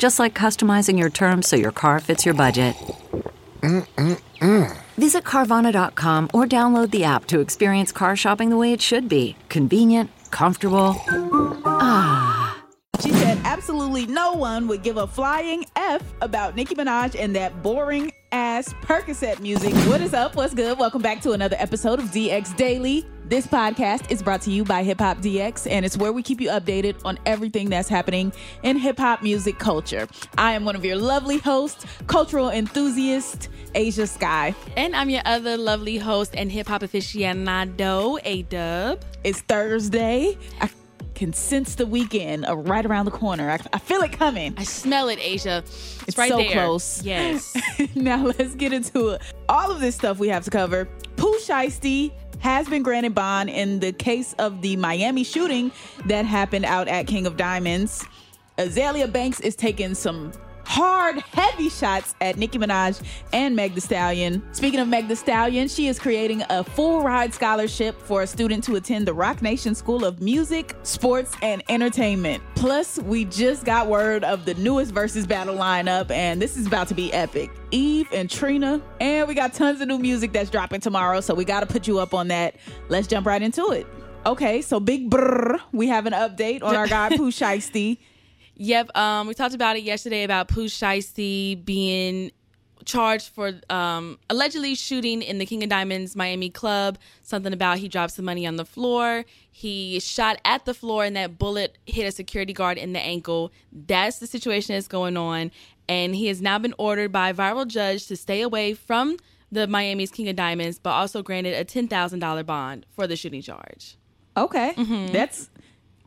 Just like customizing your terms so your car fits your budget. Visit Carvana.com or download the app to experience car shopping the way it should be convenient, comfortable. Ah. She said absolutely no one would give a flying F about Nicki Minaj and that boring ass Percocet music. What is up? What's good? Welcome back to another episode of DX Daily. This podcast is brought to you by Hip Hop DX, and it's where we keep you updated on everything that's happening in hip hop music culture. I am one of your lovely hosts, cultural enthusiast, Asia Sky. And I'm your other lovely host and hip hop aficionado, A Dub. It's Thursday. I can sense the weekend uh, right around the corner. I, I feel it coming. I smell it, Asia. It's, It's right so there. close. Yes. now let's get into it. All of this stuff we have to cover. Pooh Shiesty has been granted bond in the case of the Miami shooting that happened out at King of Diamonds. Azealia Banks is taking some hard, heavy shots at Nicki Minaj and Meg Thee Stallion. Speaking of Meg Thee Stallion, she is creating a full ride scholarship for a student to attend the Roc Nation School of Music, Sports, and Entertainment. Plus, we just got word of the newest versus battle lineup, and this is about to be epic. Eve and Trina, and we got tons of new music that's dropping tomorrow, so we got to put you up on that. Let's jump right into it. Okay, so big brr, we have an update on our guy Pooh Shiesty. Yep. Um, we talked about it yesterday about Pooh Shiesty being charged for um, allegedly shooting in the King of Diamonds Miami club. Something about he dropped some money on the floor. He shot at the floor, and that bullet hit a security guard in the ankle. That's the situation that's going on. And he has now been ordered by a viral judge to stay away from the Miami's King of Diamonds, but also granted a $10,000 bond for the shooting charge. Okay. That's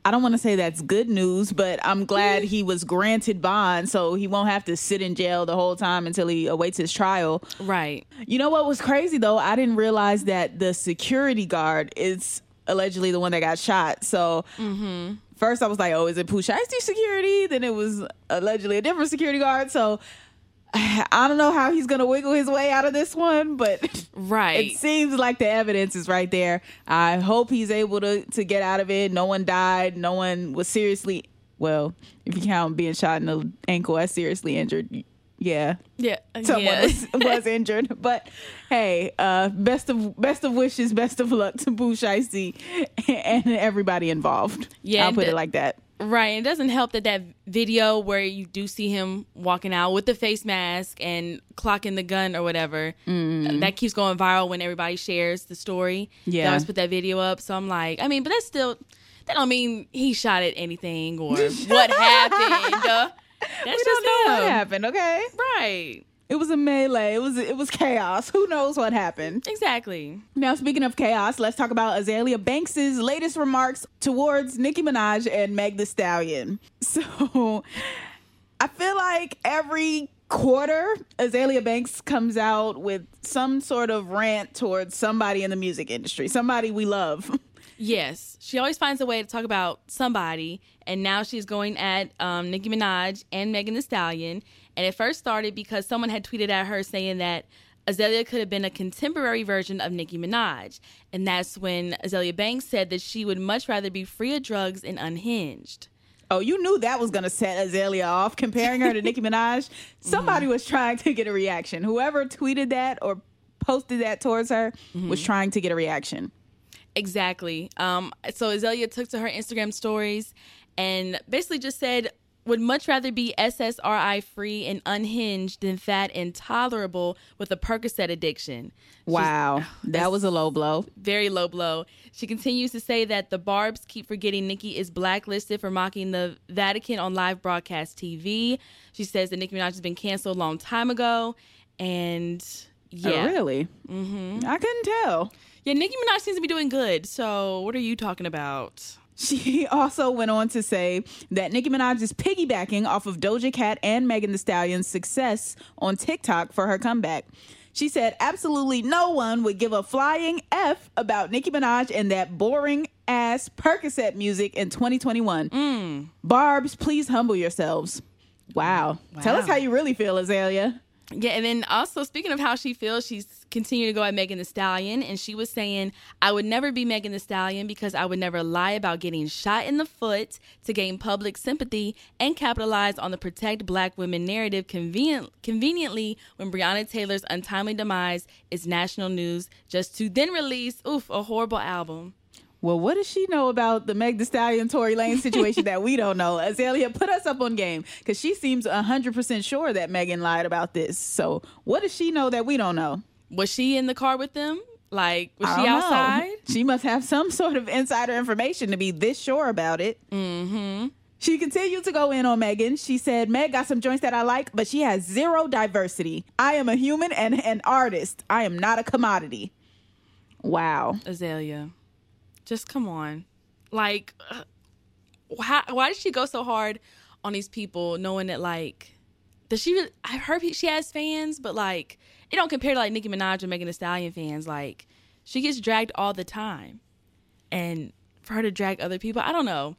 I don't want to say that's good news, but I'm glad he was granted bond so he won't have to sit in jail the whole time until he awaits his trial. Right. You know what was crazy though? I didn't realize that the security guard is allegedly the one that got shot. So mm-hmm. first I was like, oh, is it Pooh Shiesty security? Then it was allegedly a different security guard. So I don't know how he's gonna wiggle his way out of this one, but Right. it seems like the evidence is right there. I hope he's able to to get out of it. No one died. No one was seriously well. If you count being shot in the ankle as seriously injured, yeah, yeah. someone yeah. was, was injured. But hey, uh, best of best of wishes, best of luck to Pooh Shiesty and everybody involved. Yeah, I'll put it like that. Right. It doesn't help that that video where you do see him walking out with the face mask and clocking the gun or whatever, uh, that keeps going viral when everybody shares the story. They Yeah. always put that video up. So I'm like, I mean, but that's still, that don't mean he shot at anything or what happened. Uh, that's We just don't know what happened. Okay, Right. It was a melee. It was it was chaos. Who knows what happened? Exactly. Now, speaking of chaos, let's talk about Azealia Banks's latest remarks towards Nicki Minaj and Meg Thee Stallion. So, I feel like every quarter, Azealia Banks comes out with some sort of rant towards somebody in the music industry, somebody we love. Yes, she always finds a way to talk about somebody, and now she's going at um, Nicki Minaj and Megan Thee Stallion. And it first started because someone had tweeted at her saying that Azealia could have been a contemporary version of Nicki Minaj, and that's when Azealia Banks said that she would much rather be free of drugs and unhinged. Oh, you knew that was going to set Azealia off, comparing her to Nicki Minaj. Somebody was trying to get a reaction. Whoever tweeted that or posted that towards her was trying to get a reaction. Exactly. Um, so Azealia took to her Instagram stories and basically just said would much rather be SSRI free and unhinged than fat and tolerable with a Percocet addiction. Wow, that was a low blow. Very low blow. She continues to say that the Barbs keep forgetting Nicki is blacklisted for mocking the Vatican on live broadcast TV. She says that Nicki Minaj has been canceled a long time ago. And yeah. Oh, really? Mm-hmm. I couldn't tell. Yeah, Nicki Minaj seems to be doing good. So what are you talking about? She also went on to say that Nicki Minaj is piggybacking off of Doja Cat and Megan Thee Stallion's success on TikTok for her comeback. She said, absolutely no one would give a flying F about Nicki Minaj and that boring ass Percocet music in 2021. Mm. Barbs, please humble yourselves. Wow. Tell us how you really feel, Azealia. Yeah, and then also speaking of how she feels, she's continued to go at Megan Thee Stallion, and she was saying, "I would never be Megan Thee Stallion because I would never lie about getting shot in the foot to gain public sympathy and capitalize on the protect Black women narrative convenient, conveniently when Breonna Taylor's untimely demise is national news, just to then release, oof, a horrible album." Well, what does she know about the Meg Thee Stallion Tory Lanez situation that we don't know? Azealia, put us up on game because she seems 100% sure that Megan lied about this. So, what does she know that we don't know? Was she in the car with them? Like, was she don't know. outside? She must have some sort of insider information to be this sure about it. Mm-hmm. She continued to go in on Megan. She said, Meg got some joints that I like, but she has zero diversity. I am a human and an artist. I am not a commodity. Wow. Azalea, just come on. Like, uh, why, why did she go so hard on these people, knowing that like, does she? Really, I heard she has fans, but like, it don't compare to like Nicki Minaj or Megan Thee Stallion fans. Like, she gets dragged all the time, and for her to drag other people, I don't know.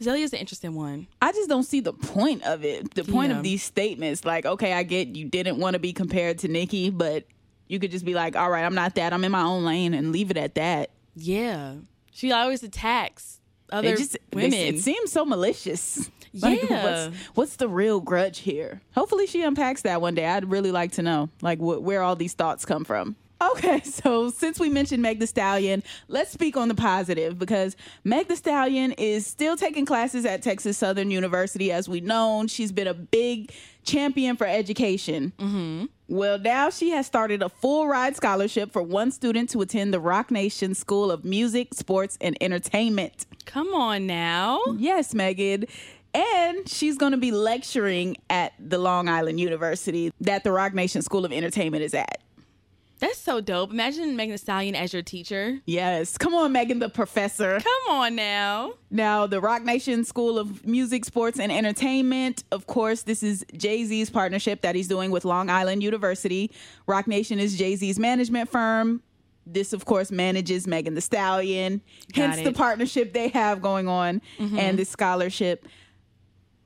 Azealia's an interesting one. I just don't see the point of it. The point Yeah. of these statements, like, okay, I get you didn't want to be compared to Nicki, but you could just be like, all right, I'm not that. I'm in my own lane and leave it at that. Yeah, she always attacks other It just women. It, seems so malicious. Like, Yeah. what's, what's the real grudge here? Hopefully, she unpacks that one day. I'd really like to know, like, wh- where all these thoughts come from. Okay, so since we mentioned Meg Thee Stallion, let's speak on the positive because Meg Thee Stallion is still taking classes at Texas Southern University. As we know, she's been a big champion for education. Mm-hmm. Well, now she has started a full ride scholarship for one student to attend the Roc Nation School of Music, Sports, and Entertainment. Come on now. Yes, Megan. And she's going to be lecturing at the Long Island University that the Roc Nation School of Entertainment is at. That's so dope. Imagine Megan Thee Stallion as your teacher. Yes. Come on, Megan the professor. Come on now. Now, the Roc Nation School of Music, Sports, and Entertainment. Of course, this is Jay Z's partnership that he's doing with Long Island University. Roc Nation is Jay Z's management firm. This, of course, manages Megan Thee Stallion. Got hence the partnership they have going on mm-hmm. and the scholarship.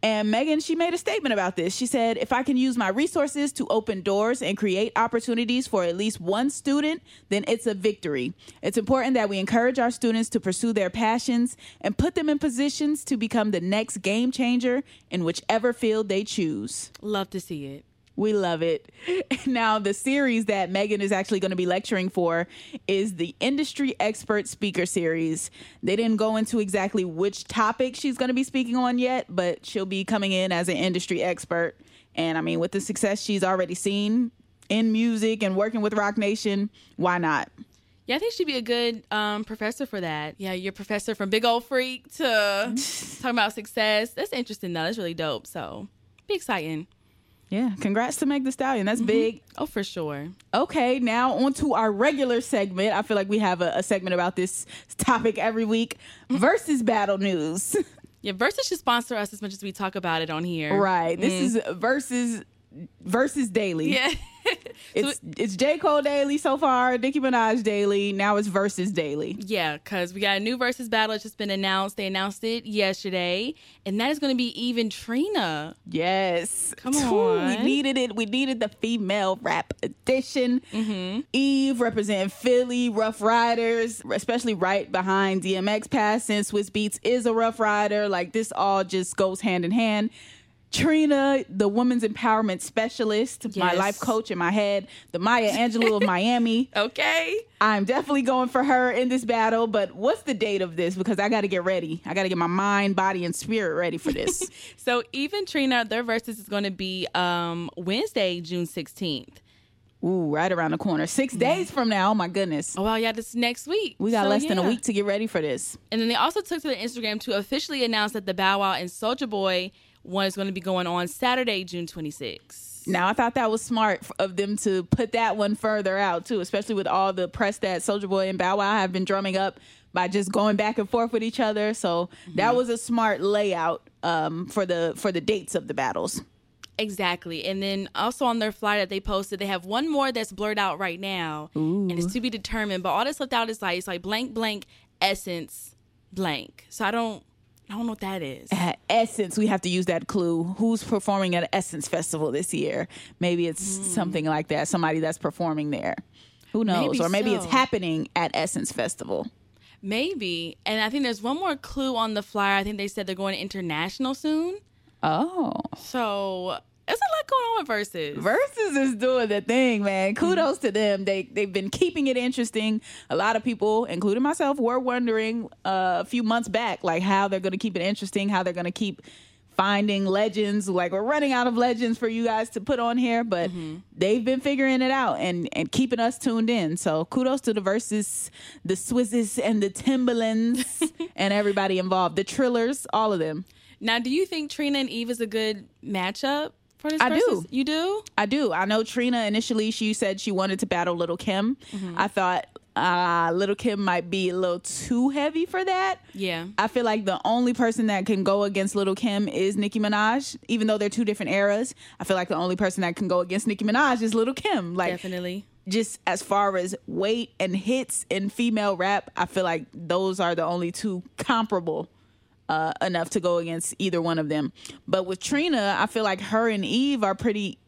And Megan, she made a statement about this. She said, If I can use my resources to open doors and create opportunities for at least one student, then it's a victory. It's important that we encourage our students to pursue their passions and put them in positions to become the next game changer in whichever field they choose. Love to see it. We love it. Now, the series that Megan is actually going to be lecturing for is the Industry Expert Speaker Series. They didn't go into exactly which topic she's going to be speaking on yet, but she'll be coming in as an industry expert. And I mean, with the success she's already seen in music and working with Roc Nation, why not? Yeah, I think she'd be a good um, professor for that. Yeah, you're professor from Big Old Freak to talking about success. That's interesting, though. That's really dope. So, be exciting. Yeah, congrats to Meg Thee Stallion. That's mm-hmm. big. Oh, for sure. Okay, now on to our regular segment. I feel like we have a, a segment about this topic every week mm-hmm. versus battle news. Yeah, Versus should sponsor us as much as we talk about it on here. right. This mm. is versus versus daily. Yeah. It's it's J. Cole daily so far, Nicki Minaj daily. Now it's versus daily. yeah, because we got a new Versus battle. It's just been announced. They announced it yesterday. And that is going to be even Trina. Yes. Come Ooh, We needed it. We needed the female rap edition. Mm-hmm. Eve representing Philly, Rough Riders, especially right behind DMX Pass since Swizz Beatz is a Rough Rider. Like this all just goes hand in hand. Trina, the women's empowerment specialist, my life coach in my head, the Maya Angelou of Miami. Okay. I'm definitely going for her in this battle, but what's the date of this? Because I got to get ready. I got to get my mind, body, and spirit ready for this. So even Trina, their versus is going to be um, Wednesday, June 16th. Ooh, right around the corner. Six days from now. Oh my goodness. Oh, wow. Yeah, this next week. We got So, less than a week to get ready for this. And then they also took to the Instagram to officially announce that the Bow Wow and Soldier Boy one is going to be going on Saturday, June 26th. Now I thought that was smart of them to put that one further out too, especially with all the press that Soldier Boy and Bow Wow have been drumming up by just going back and forth with each other. So that was a smart layout um, for the for the dates of the battles. Exactly. And then also on their flyer that they posted, they have one more that's blurred out right now. And it's to be determined. But all that's left out is like it's like blank blank essence blank. So I don't I don't know what that is. At Essence, we have to use that clue. Who's performing at Essence Festival this year? Maybe it's hmm. something like that. Somebody that's performing there. Who knows? Maybe or maybe it's happening at Essence Festival. Maybe. And I think there's one more clue on the flyer. I think they said they're going international soon. Oh. So there's a lot going on with verses. Versus is doing the thing, man. Kudos to them. They they've been keeping it interesting. A lot of people, including myself, were wondering uh, a few months back, like how they're going to keep it interesting, how they're going to keep finding legends. Like we're running out of legends for you guys to put on here, but they've been figuring it out and and keeping us tuned in. So kudos to the verses, the Swizzes and the Timbalands and everybody involved, the Trillers, all of them. Now, do you think Trina and Eve is a good matchup for this I do. You do? I do. I know Trina initially she said she wanted to battle Little Kim. I thought uh Little Kim might be a little too heavy for that. Yeah. I feel like the only person that can go against Little Kim is Nicki Minaj, even though they're two different eras. I feel like the only person that can go against Nicki Minaj is Little Kim. Like Definitely. just as far as weight and hits in female rap, I feel like those are the only two comparable uh, enough to go against either one of them. But with Trina, I feel like her and Eve are pretty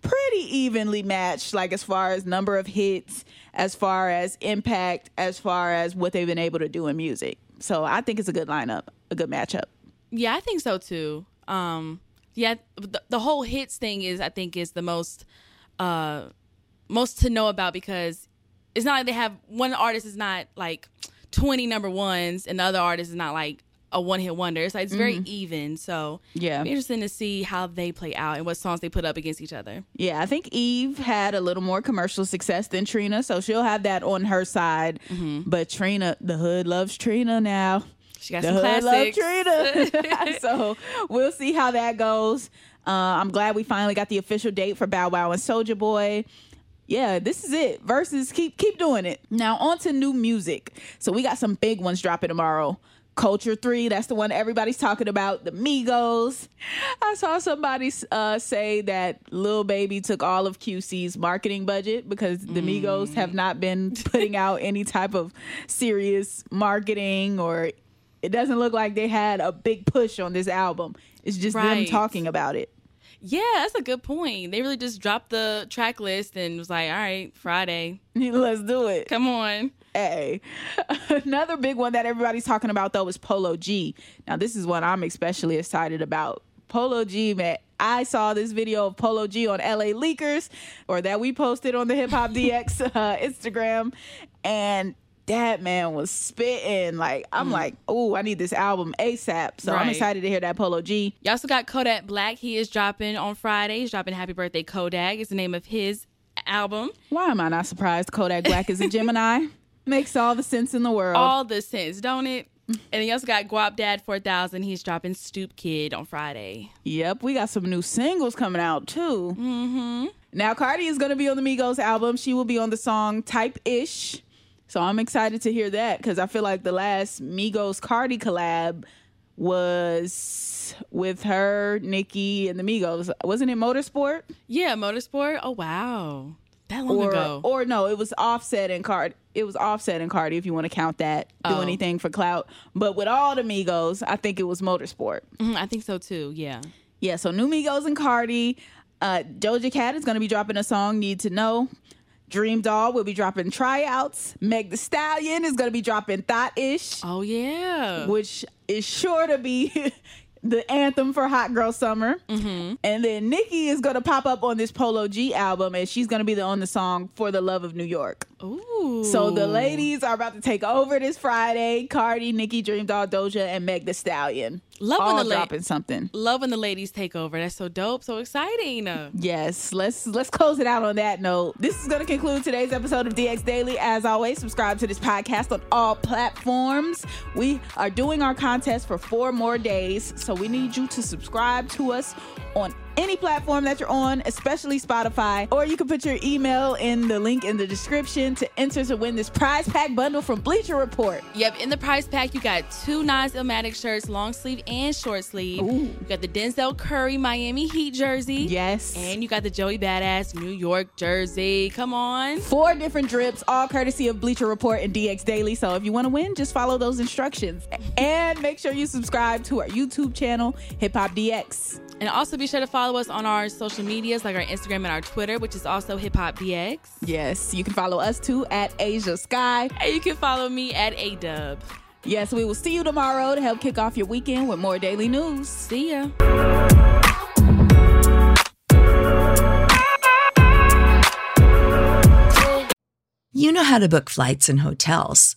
pretty evenly matched like as far as number of hits, as far as impact, as far as what they've been able to do in music. So I think it's a good lineup, a good matchup. Yeah, I think so too. Um, yeah, the, the whole hits thing is, I think, is the most, uh, most to know about because it's not like they have one artist is not like twenty number ones and the other artist is not like a one hit wonder. It's like it's very even. So Yeah. be interesting to see how they play out and what songs they put up against each other. Yeah, I think Eve had a little more commercial success than Trina, so she'll have that on her side. But Trina, the hood loves Trina now. She got the some hood love. Trina. so we'll see how that goes. Uh, I'm glad we finally got the official date for Bow Wow and Soldier Boy. Yeah, this is it. Versus keep keep doing it. Now on to new music. So we got some big ones dropping tomorrow. Culture 3, that's the one everybody's talking about. The Migos. I saw somebody uh, say that Lil Baby took all of QC's marketing budget because the Migos have not been putting out any type of serious marketing or it doesn't look like they had a big push on this album. It's just them Right. talking about it. Yeah, that's a good point. They really just dropped the track list and was like, all right, Friday, Let's do it. come on. Hey, another big one that everybody's talking about though is Polo G. Now, this is what I'm especially excited about. Polo G, man. I saw this video of Polo G on LA Leakers, or that we posted on the Hip Hop DX uh, Instagram, and that man was spitting. Like, I'm like, oh, I need this album ASAP. So I'm excited to hear that Polo G. You also got Kodak Black. He is dropping on Friday. He's dropping Happy Birthday Kodak. Is the name of his album. Why am I not surprised Kodak Black is a Gemini? Makes all the sense in the world. All the sense, don't it? And he also got Guapdad 4000. He's dropping Stoop Kid on Friday. Yep, we got some new singles coming out too. Mm-hmm. Now Cardi is going to be on the Migos album. She will be on the song Type Ish. So I'm excited to hear that because I feel like the last Migos Cardi collab was with her, Nicki, and the Migos. Wasn't it Motorsport? Yeah, Motorsport. Oh, wow. That long Or ago. or no, it was Offset and Cardi. It was Offset and Cardi if you want to count that. Do Oh. anything for clout. But with all the Migos, I think it was Motorsport. Mhm, I think so too. Yeah. Yeah, so New Migos and Cardi. Uh, Doja Cat is going to be dropping a song, Need to Know. DreamDoll will be dropping tryouts. Meg Thee Stallion is going to be dropping Thot Ish, Oh, yeah. which is sure to be the anthem for Hot Girl Summer. Mm-hmm. And then Nicki is going to pop up on this Polo G album, and she's going to be the, on the song For the Love of New York. Ooh. So the ladies are about to take over this Friday. Cardi, Nicki, DreamDoll, Doja, and Meg Thee Stallion. Love when all the la- dropping something. Love when the ladies take over. That's so dope, so exciting. Yes, let's let's close it out on that note. This is going to conclude today's episode of DX Daily. As always, subscribe to this podcast on all platforms. We are doing our contest for four more days, so we need you to subscribe to us on any platform that you're on, especially Spotify, or you can put your email in the link in the description to enter to win this prize pack bundle from Bleacher Report. Yep, in the prize pack, you got two Nas Illmatic shirts, long sleeve and short sleeve. Ooh. You got the Denzel Curry Miami Heat jersey. Yes. And you got the Joey Badass New York jersey. Come on. Four different drips, all courtesy of Bleacher Report and DX Daily. So if you want to win, just follow those instructions. And make sure you subscribe to our YouTube channel, Hip Hop DX. And also be sure to follow us on our social medias like our Instagram and our Twitter, which is also Hip Hop DX. Yes, you can follow us too at Asia Sky. And you can follow me at ADub. Yes, we will see you tomorrow to help kick off your weekend with more daily news. See ya. You know how to book flights and hotels.